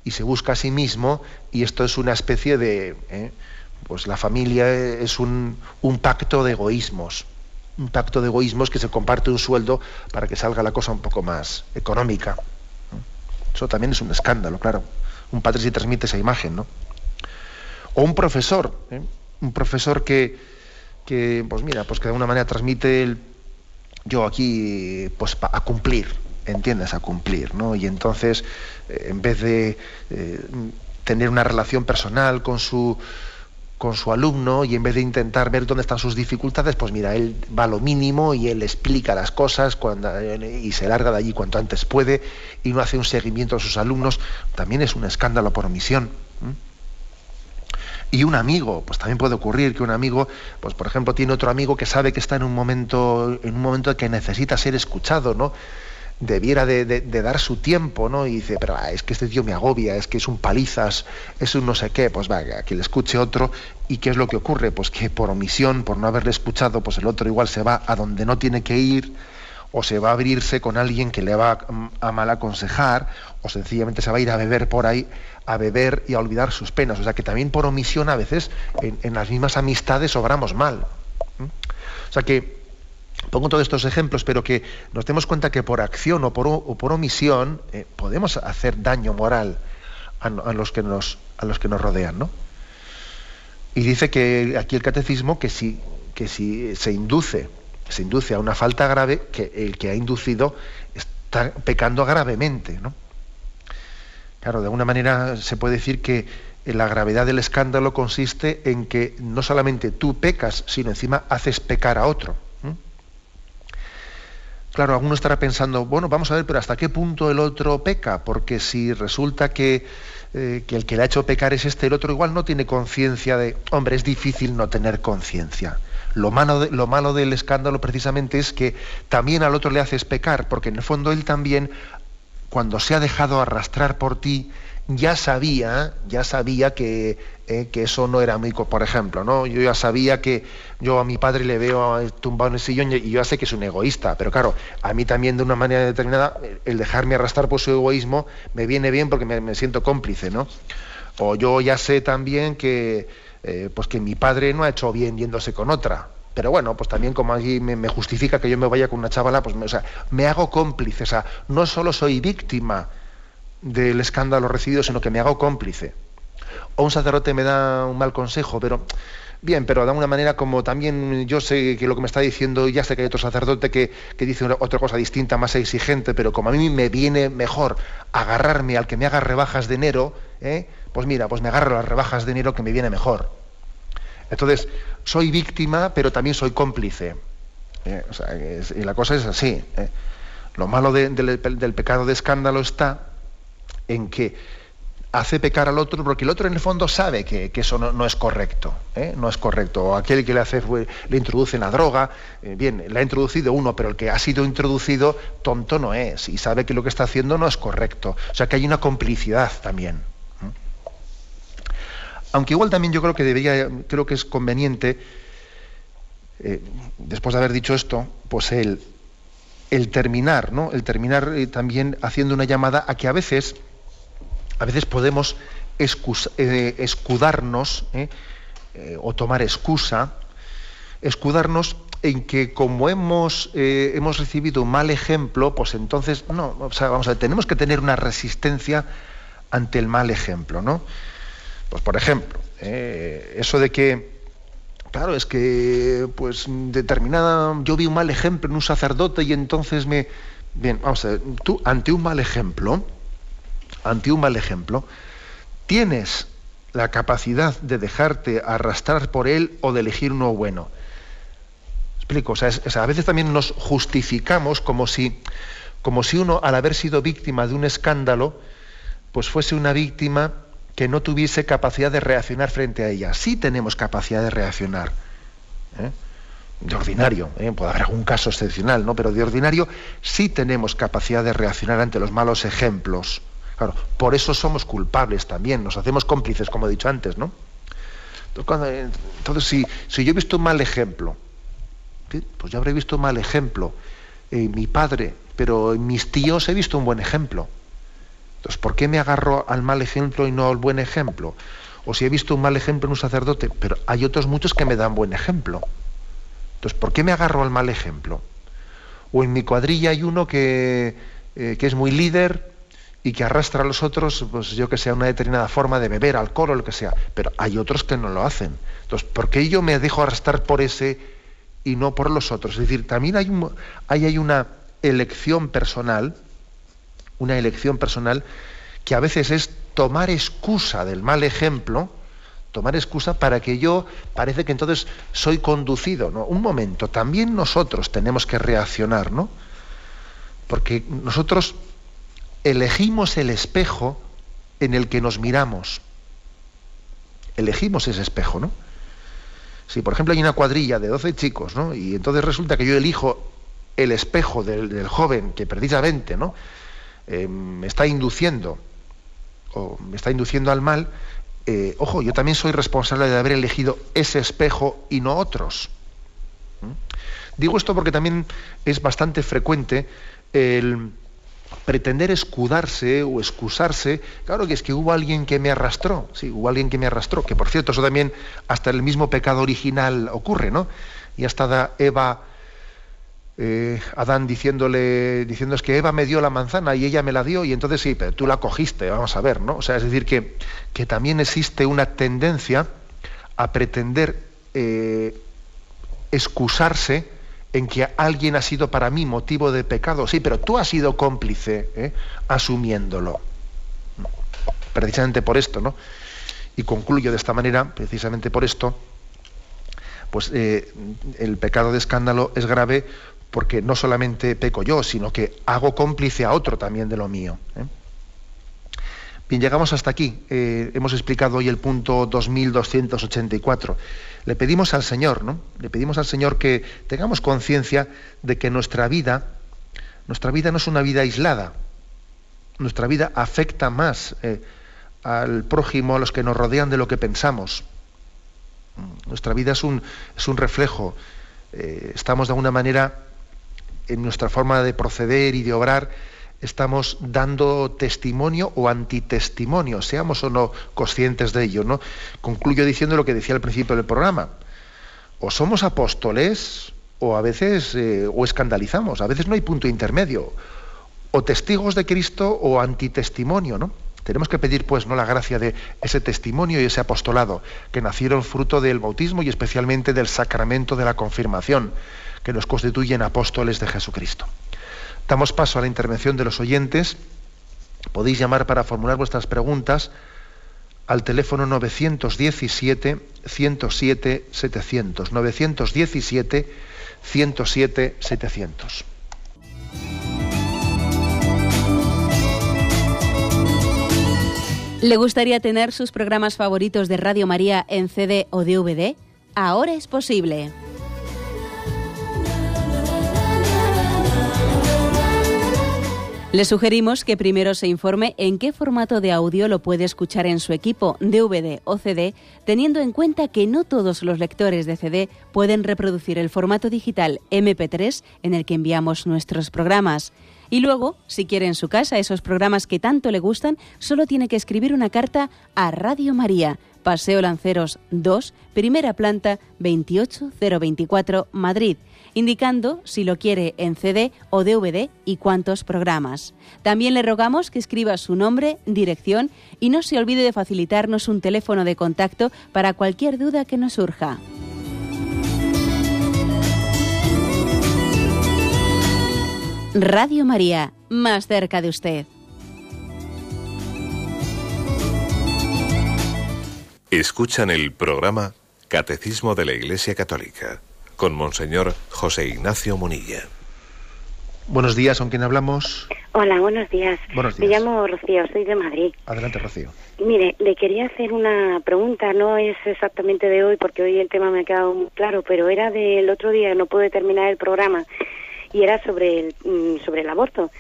y se busca a sí mismo y esto es una especie de... ¿eh? pues la familia es un, pacto de egoísmos, un pacto de egoísmos que se comparte un sueldo para que salga la cosa un poco más económica. Eso también es un escándalo, claro. Un padre si transmite esa imagen, ¿no? O un profesor, ¿eh? un profesor que, que, pues mira, pues que de alguna manera transmite el, yo aquí, pues a cumplir, entiendes, a cumplir, ¿no? Y entonces, eh, en vez de eh, tener una relación personal con su con su alumno y en vez de intentar ver dónde están sus dificultades, pues mira, él va a lo mínimo y él explica las cosas cuando, eh, y se larga de allí cuanto antes puede y no hace un seguimiento a sus alumnos, también es un escándalo por omisión. Y un amigo, pues también puede ocurrir que un amigo, pues por ejemplo, tiene otro amigo que sabe que está en un momento, en un momento que necesita ser escuchado, ¿no? Debiera de, dar su tiempo, ¿no? Y dice, pero ah, es que este tío me agobia, es que es un palizas, es un no sé qué, pues va, que le escuche otro. ¿Y qué es lo que ocurre? Pues que por omisión, por no haberle escuchado, pues el otro igual se va a donde no tiene que ir, o se va a abrirse con alguien que le va a, mal aconsejar, o sencillamente se va a ir a beber por ahí, a beber y a olvidar sus penas. O sea que también por omisión a veces en, las mismas amistades obramos mal. O sea que Pongo todos estos ejemplos, pero que nos demos cuenta que por acción o por, omisión eh, podemos hacer daño moral a, los que nos, rodean. ¿no? Y dice que aquí el catecismo que si, que si se induce, se induce a una falta grave, que el que ha inducido está pecando gravemente. ¿no? Claro, de alguna manera se puede decir que la gravedad del escándalo consiste en que no solamente tú pecas, sino encima haces pecar a otro. Claro, alguno estará pensando, bueno, vamos a ver, pero ¿hasta qué punto el otro peca? Porque si resulta que, eh, el que le ha hecho pecar es este, el otro igual no tiene conciencia de, hombre, es difícil no tener conciencia. Lo lo malo del escándalo precisamente es que también al otro le haces pecar, porque en el fondo él también, cuando se ha dejado arrastrar por ti, ya sabía, ya sabía que, eh, que, eso no era muy, por ejemplo, ¿no? Yo ya sabía que yo a mi padre le veo tumbado en el sillón y yo ya sé que es un egoísta, pero claro, a mí también de una manera determinada el dejarme arrastrar por su egoísmo me viene bien porque me, siento cómplice, ¿no? O yo ya sé también que, eh, pues que mi padre no ha hecho bien yéndose con otra, pero bueno, pues también como allí me, justifica que yo me vaya con una chavala, pues me, o sea, me hago cómplice, o sea, no solo soy víctima, del escándalo recibido, sino que me hago cómplice. O un sacerdote me da un mal consejo, pero bien, pero de alguna manera como también yo sé que lo que me está diciendo, ya sé que hay otro sacerdote que, dice otra cosa distinta, más exigente, pero como a mí me viene mejor agarrarme al que me haga rebajas de enero, ¿eh? pues mira, pues me agarro las rebajas de enero que me viene mejor. Entonces, soy víctima, pero también soy cómplice. ¿eh? y la cosa es así. ¿eh? Lo malo del pecado de escándalo está en que hace pecar al otro porque el otro en el fondo sabe que, eso no, es correcto, ¿eh? no es correcto. O aquel que le hace le introduce la droga, eh, bien, la ha introducido uno, pero el que ha sido introducido tonto no es y sabe que lo que está haciendo no es correcto. O sea que hay una complicidad también. Aunque igual también yo creo que debería, creo que es conveniente, eh, después de haber dicho esto, pues el, el terminar, ¿no? El terminar también haciendo una llamada a que a veces, a veces podemos eh, escudarnos o tomar excusa, escudarnos en que como hemos, hemos recibido un mal ejemplo, pues entonces, no, vamos a ver, tenemos que tener una resistencia ante el mal ejemplo, ¿no? Pues por ejemplo, eh, eso de que, claro, es que, pues determinada, yo vi un mal ejemplo en un sacerdote y entonces me... Bien, vamos a ver, tú ante un mal ejemplo, ante un mal ejemplo, tienes la capacidad de dejarte arrastrar por él o de elegir uno bueno. Explico, o sea, a veces también nos justificamos como si, como si uno, al haber sido víctima de un escándalo, pues fuese una víctima que no tuviese capacidad de reaccionar frente a ella. Sí tenemos capacidad de reaccionar. ¿eh? De ordinario, ¿eh? puede haber algún caso excepcional, ¿no? Pero de ordinario sí tenemos capacidad de reaccionar ante los malos ejemplos. Claro, por eso somos culpables también, nos hacemos cómplices, como he dicho antes, ¿no? Entonces, si, si, yo he visto un mal ejemplo, pues yo habré visto un mal ejemplo en mi padre, pero en mis tíos he visto un buen ejemplo. Entonces, ¿por qué me agarro al mal ejemplo y no al buen ejemplo? O si he visto un mal ejemplo en un sacerdote, pero hay otros muchos que me dan buen ejemplo. Entonces, ¿por qué me agarro al mal ejemplo? O en mi cuadrilla hay uno que, eh, que es muy líder y que arrastra a los otros, pues yo que sea, una determinada forma de beber alcohol o lo que sea. Pero hay otros que no lo hacen. Entonces, ¿por qué yo me dejo arrastrar por ese y no por los otros? Es decir, también hay, un, hay una elección personal una elección personal que a veces es tomar excusa del mal ejemplo, tomar excusa para que yo parece que entonces soy conducido. ¿no? Un momento, también nosotros tenemos que reaccionar, ¿no? Porque nosotros elegimos el espejo en el que nos miramos. Elegimos ese espejo, ¿no? Si, por ejemplo, hay una cuadrilla de 12 chicos, ¿no? Y entonces resulta que yo elijo el espejo del, del joven que precisamente, ¿no? Eh, me está induciendo o me está induciendo al mal, eh, ojo, yo también soy responsable de haber elegido ese espejo y no otros. ¿Mm? Digo esto porque también es bastante frecuente el pretender escudarse o excusarse, claro que es que hubo alguien que me arrastró, sí, hubo alguien que me arrastró, que por cierto, eso también hasta el mismo pecado original ocurre, ¿no? Y hasta Eva eh, Adán diciéndole, diciendo es que Eva me dio la manzana y ella me la dio y entonces sí, pero tú la cogiste, vamos a ver, ¿no? O sea, es decir, que, que también existe una tendencia a pretender eh, excusarse en que alguien ha sido para mí motivo de pecado, sí, pero tú has sido cómplice ¿eh? asumiéndolo. Precisamente por esto, ¿no? Y concluyo de esta manera, precisamente por esto, pues el pecado de escándalo es grave porque no solamente peco yo, sino que hago cómplice a otro también de lo mío. ¿eh? Bien, llegamos hasta aquí. Eh, hemos explicado hoy el punto 2284. Le pedimos al Señor, ¿no? Le pedimos al Señor que tengamos conciencia de que nuestra vida, nuestra vida no es una vida aislada. Nuestra vida afecta más eh, al prójimo, a los que nos rodean, de lo que pensamos. Nuestra vida es un, es un reflejo. estamos de alguna manera en nuestra forma de proceder y de obrar estamos dando testimonio o antitestimonio, seamos o no conscientes de ello. ¿no? Concluyo diciendo lo que decía al principio del programa. O somos apóstoles o a veces eh, o escandalizamos, a veces no hay punto intermedio. O testigos de Cristo o antitestimonio, ¿no? Tenemos que pedir, pues, no la gracia de ese testimonio y ese apostolado que nacieron fruto del bautismo y especialmente del sacramento de la confirmación que nos constituyen apóstoles de Jesucristo. Damos paso a la intervención de los oyentes. Podéis llamar para formular vuestras preguntas al teléfono 917 107 700 917 107 700. ¿Le gustaría tener sus programas favoritos de Radio María en CD o DVD? Ahora es posible. Le sugerimos que primero se informe en qué formato de audio lo puede escuchar en su equipo, DVD o CD, teniendo en cuenta que no todos los lectores de CD pueden reproducir el formato digital MP3 en el que enviamos nuestros programas. Y luego, si quiere en su casa esos programas que tanto le gustan, solo tiene que escribir una carta a Radio María, Paseo Lanceros 2, primera planta 28024, Madrid indicando si lo quiere en CD o DVD y cuántos programas. También le rogamos que escriba su nombre, dirección y no se olvide de facilitarnos un teléfono de contacto para cualquier duda que nos surja. Radio María, más cerca de usted. Escuchan el programa Catecismo de la Iglesia Católica con Monseñor José Ignacio Munilla. Buenos días, ¿con quién hablamos? Hola, buenos días. Buenos Me llamo Rocío, soy de Madrid. Adelante, Rocío. Mire, le quería hacer una pregunta, no es exactamente de hoy, porque hoy el tema me ha quedado muy claro, pero era del otro día, no pude terminar el programa, y era sobre el, mm, sobre el aborto.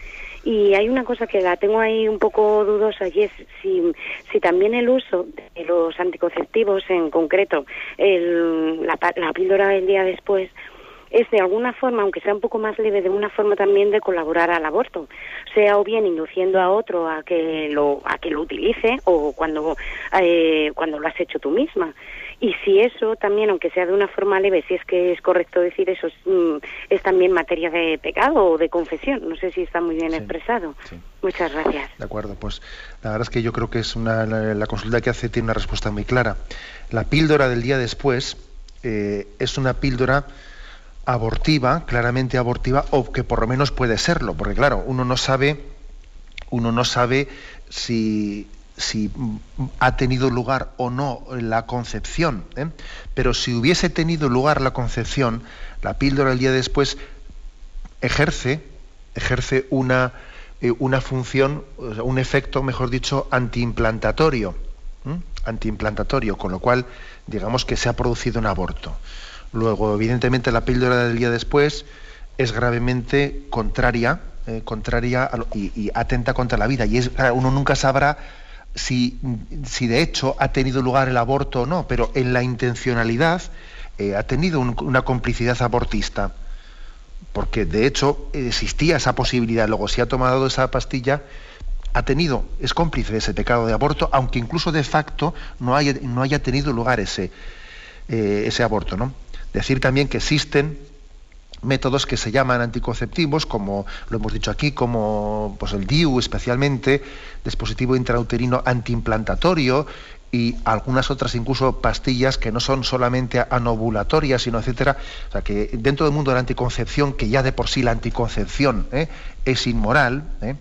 Y hay una cosa que la tengo ahí un poco dudosa y es si, si también el uso de los anticonceptivos, en concreto el, la, la píldora del día después, es de alguna forma, aunque sea un poco más leve, de una forma también de colaborar al aborto, sea o bien induciendo a otro a que lo a que lo utilice o cuando eh, cuando lo has hecho tú misma. Y si eso también, aunque sea de una forma leve, si es que es correcto decir eso, es, mm, también materia de pecado o de confesión. No sé si está muy bien expresado. Muchas gracias. De acuerdo, pues la verdad es que yo creo que es una, la, consulta que hace tiene una respuesta muy clara. La píldora del día después eh, es una píldora abortiva, claramente abortiva, o que por lo menos puede serlo, porque claro, uno no sabe, uno no sabe si si ha tenido lugar o no la concepción. ¿eh? Pero si hubiese tenido lugar la concepción, la píldora el día después ejerce, ejerce una, eh, una función, un efecto, mejor dicho, antiimplantatorio. Antiimplantatorio, con lo cual, digamos que se ha producido un aborto. Luego, evidentemente, la píldora del día después es gravemente contraria, eh, contraria y, atenta contra la vida. Y es, uno nunca sabrá si, si de hecho ha tenido lugar el aborto o no, pero en la intencionalidad eh, ha tenido una complicidad abortista, porque de hecho existía esa posibilidad. Luego, si ha tomado esa pastilla, ha tenido, es cómplice de ese pecado de aborto, aunque incluso de facto no haya, no haya tenido lugar ese, eh, ese aborto. ¿no? Decir también que existen métodos que se llaman anticonceptivos, como lo hemos dicho aquí, como pues, el DIU especialmente, dispositivo intrauterino antiimplantatorio y algunas otras incluso pastillas que no son solamente anovulatorias, sino etcétera. O sea que dentro del mundo de la anticoncepción, que ya de por sí la anticoncepción ¿eh? es inmoral, ¿eh?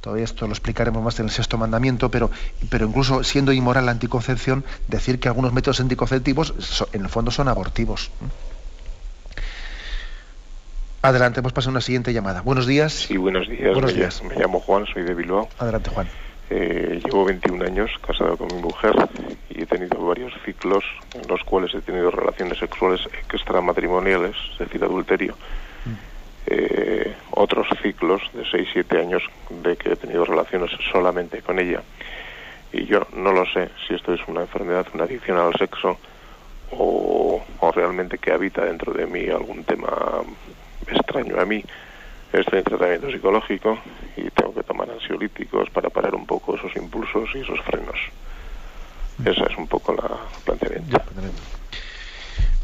todo esto lo explicaremos más en el sexto mandamiento, pero, pero incluso siendo inmoral la anticoncepción, decir que algunos métodos anticonceptivos en el fondo son abortivos. ¿eh? Adelante, hemos pasado a una siguiente llamada. Buenos días. Sí, buenos días. Buenos me, días. me llamo Juan, soy de Bilbao. Adelante, Juan. Eh, llevo 21 años casado con mi mujer y he tenido varios ciclos en los cuales he tenido relaciones sexuales extramatrimoniales, es decir, adulterio. Mm. Eh, otros ciclos de 6-7 años de que he tenido relaciones solamente con ella. Y yo no lo sé si esto es una enfermedad, una adicción al sexo o, o realmente que habita dentro de mí algún tema extraño a mí. Estoy en tratamiento psicológico y tengo que tomar ansiolíticos para parar un poco esos impulsos y esos frenos. Esa es un poco la planteamiento.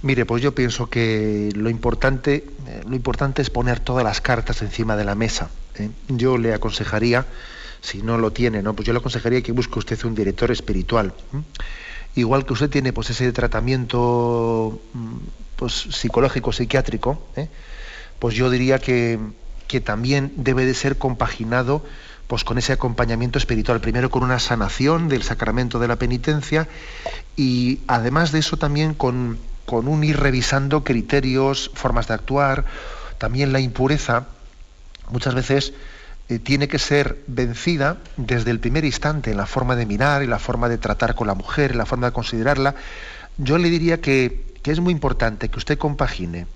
Mire, pues yo pienso que lo importante, eh, lo importante es poner todas las cartas encima de la mesa. ¿eh? Yo le aconsejaría, si no lo tiene, ¿no? Pues yo le aconsejaría que busque usted un director espiritual. Igual que usted tiene pues ese tratamiento mm, pues psicológico, psiquiátrico, ¿eh? Pues yo diría que, también debe de ser compaginado pues con ese acompañamiento espiritual, primero con una sanación del sacramento de la penitencia y además de eso también con, con un ir revisando criterios, formas de actuar, también la impureza muchas veces eh, tiene que ser vencida desde el primer instante en la forma de mirar, en la forma de tratar con la mujer, en la forma de considerarla. Yo le diría que, que es muy importante que usted compagine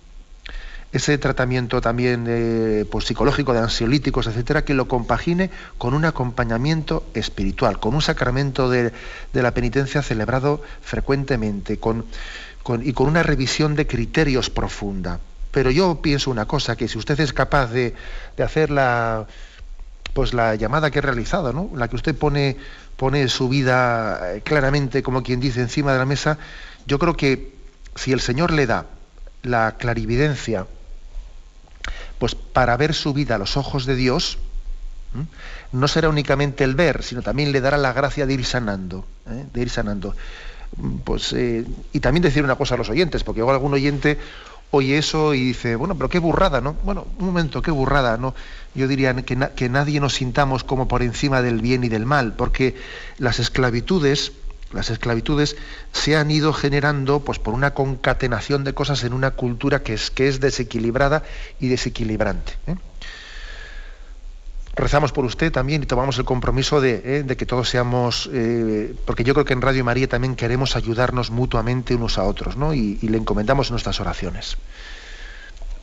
ese tratamiento también eh, pues, psicológico de ansiolíticos, etcétera, que lo compagine con un acompañamiento espiritual, con un sacramento de, la penitencia celebrado frecuentemente, con, y con una revisión de criterios profunda. Pero yo pienso una cosa, que si usted es capaz de, hacer la, pues la llamada que he realizado, ¿no? la que usted pone, pone su vida eh, claramente, como quien dice, encima de la mesa, yo creo que si el Señor le da la clarividencia, pues para ver su vida a los ojos de Dios, no será únicamente el ver, sino también le dará la gracia de ir sanando, ¿eh? de ir sanando. Pues, eh, y también decir una cosa a los oyentes, porque igual algún oyente oye eso y dice, bueno, pero qué burrada, ¿no? Bueno, un momento, qué burrada, ¿no? Yo diría que, que nadie nos sintamos como por encima del bien y del mal, porque las esclavitudes, las esclavitudes se han ido generando pues, por una concatenación de cosas en una cultura que es, que es desequilibrada y desequilibrante. ¿eh? Rezamos por usted también y tomamos el compromiso de, ¿eh? que todos seamos, eh, porque yo creo que en Radio María también queremos ayudarnos mutuamente unos a otros, ¿no? y, y le encomendamos nuestras oraciones.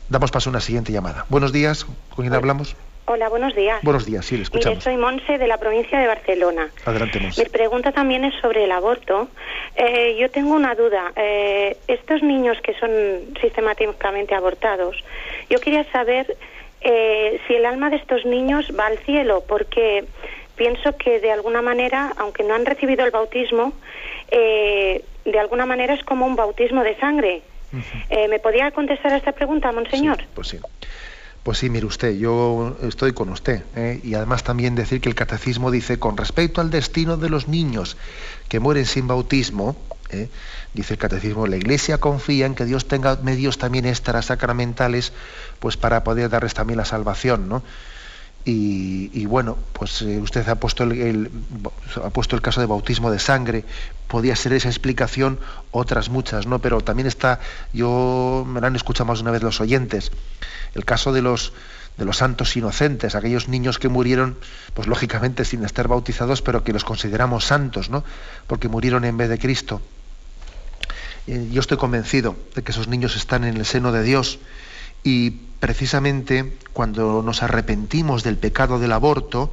Damos paso a una siguiente llamada. Buenos días, ¿con quién hablamos? Hola, buenos días. Buenos días, sí, le escuchamos. Mire, soy Monse de la provincia de Barcelona. Adelante, Monse. Mi pregunta también es sobre el aborto. Eh, yo tengo una duda. Eh, estos niños que son sistemáticamente abortados, yo quería saber eh, si el alma de estos niños va al cielo, porque pienso que de alguna manera, aunque no han recibido el bautismo, de alguna manera es como un bautismo de sangre. ¿Me podía contestar a esta pregunta, monseñor? pues sí. Pues sí, mire usted, yo estoy con usted. ¿eh? Y además también decir que el catecismo dice, con respecto al destino de los niños que mueren sin bautismo, ¿eh? dice el catecismo, la Iglesia confía en que Dios tenga medios también extrasacramentales pues para poder darles también la salvación, ¿no? Y, bueno, pues eh, usted ha puesto el, ha puesto el caso de bautismo de sangre, podía ser esa explicación, otras muchas, ¿no? Pero también está, yo me lo han escuchado más de una vez los oyentes, el caso de los de los santos inocentes, aquellos niños que murieron, pues lógicamente sin estar bautizados, pero que los consideramos santos, ¿no? Porque murieron en vez de Cristo. Eh, yo estoy convencido de que esos niños están en el seno de Dios y precisamente cuando nos arrepentimos del pecado del aborto,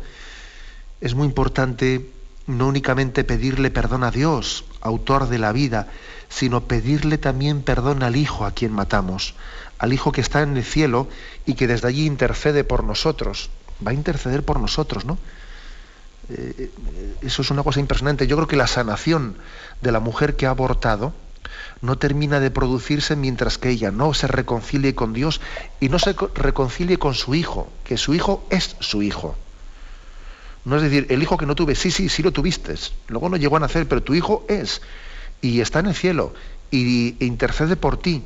es muy importante no únicamente pedirle perdón a Dios, autor de la vida, sino pedirle también perdón al Hijo a quien matamos, al Hijo que está en el cielo y que desde allí intercede por nosotros. Va a interceder por nosotros, ¿no? Eh, eh, eso es una cosa impresionante. Yo creo que la sanación de la mujer que ha abortado, no termina de producirse mientras que ella no se reconcilie con Dios y no se reconcilie con su hijo, que su hijo es su hijo. No es decir, el hijo que no tuve, sí, sí, sí lo tuviste, luego no llegó a nacer, pero tu hijo es, y está en el cielo, y, intercede por ti,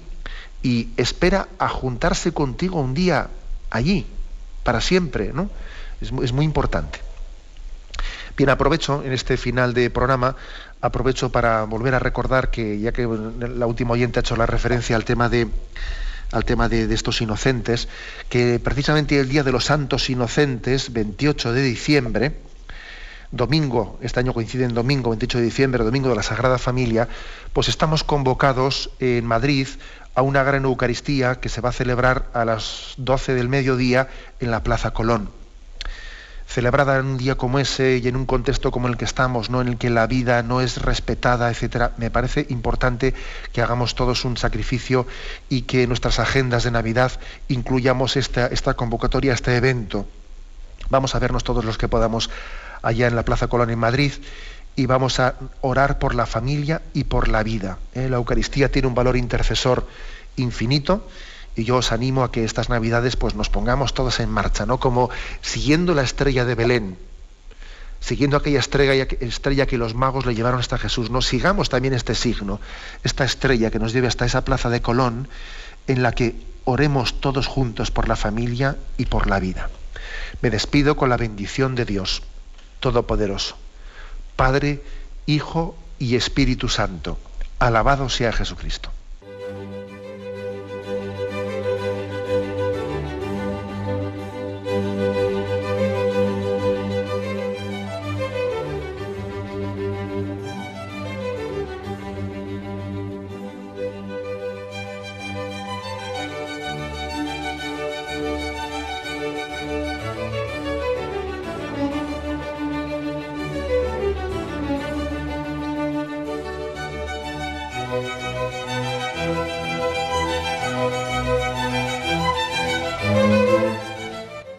y espera a juntarse contigo un día allí, para siempre, ¿no? Es muy importante. Bien, aprovecho en este final de programa aprovecho para volver a recordar que, ya que la última oyente ha hecho la referencia al tema de al tema de, estos inocentes, que precisamente el Día de los Santos Inocentes, 28 de diciembre, domingo, este año coincide en domingo, 28 de diciembre, domingo de la Sagrada Familia, pues estamos convocados en Madrid a una gran Eucaristía que se va a celebrar a las 12 del mediodía en la Plaza Colón celebrada en un día como ese y en un contexto como el que estamos, ¿no? en el que la vida no es respetada, etcétera, me parece importante que hagamos todos un sacrificio y que en nuestras agendas de Navidad incluyamos esta, convocatoria, este evento. Vamos a vernos todos los que podamos allá en la Plaza Colón en Madrid y vamos a orar por la familia y por la vida. ¿eh? La Eucaristía tiene un valor intercesor infinito y yo os animo a que estas Navidades pues nos pongamos todos en marcha, ¿no? Como siguiendo la estrella de Belén, siguiendo aquella estrella, estrella que los magos le llevaron hasta Jesús, no sigamos también este signo, esta estrella que nos lleve hasta esa plaza de Colón en la que oremos todos juntos por la familia y por la vida. Me despido con la bendición de Dios Todopoderoso, Padre, Hijo y Espíritu Santo. Alabado sea Jesucristo.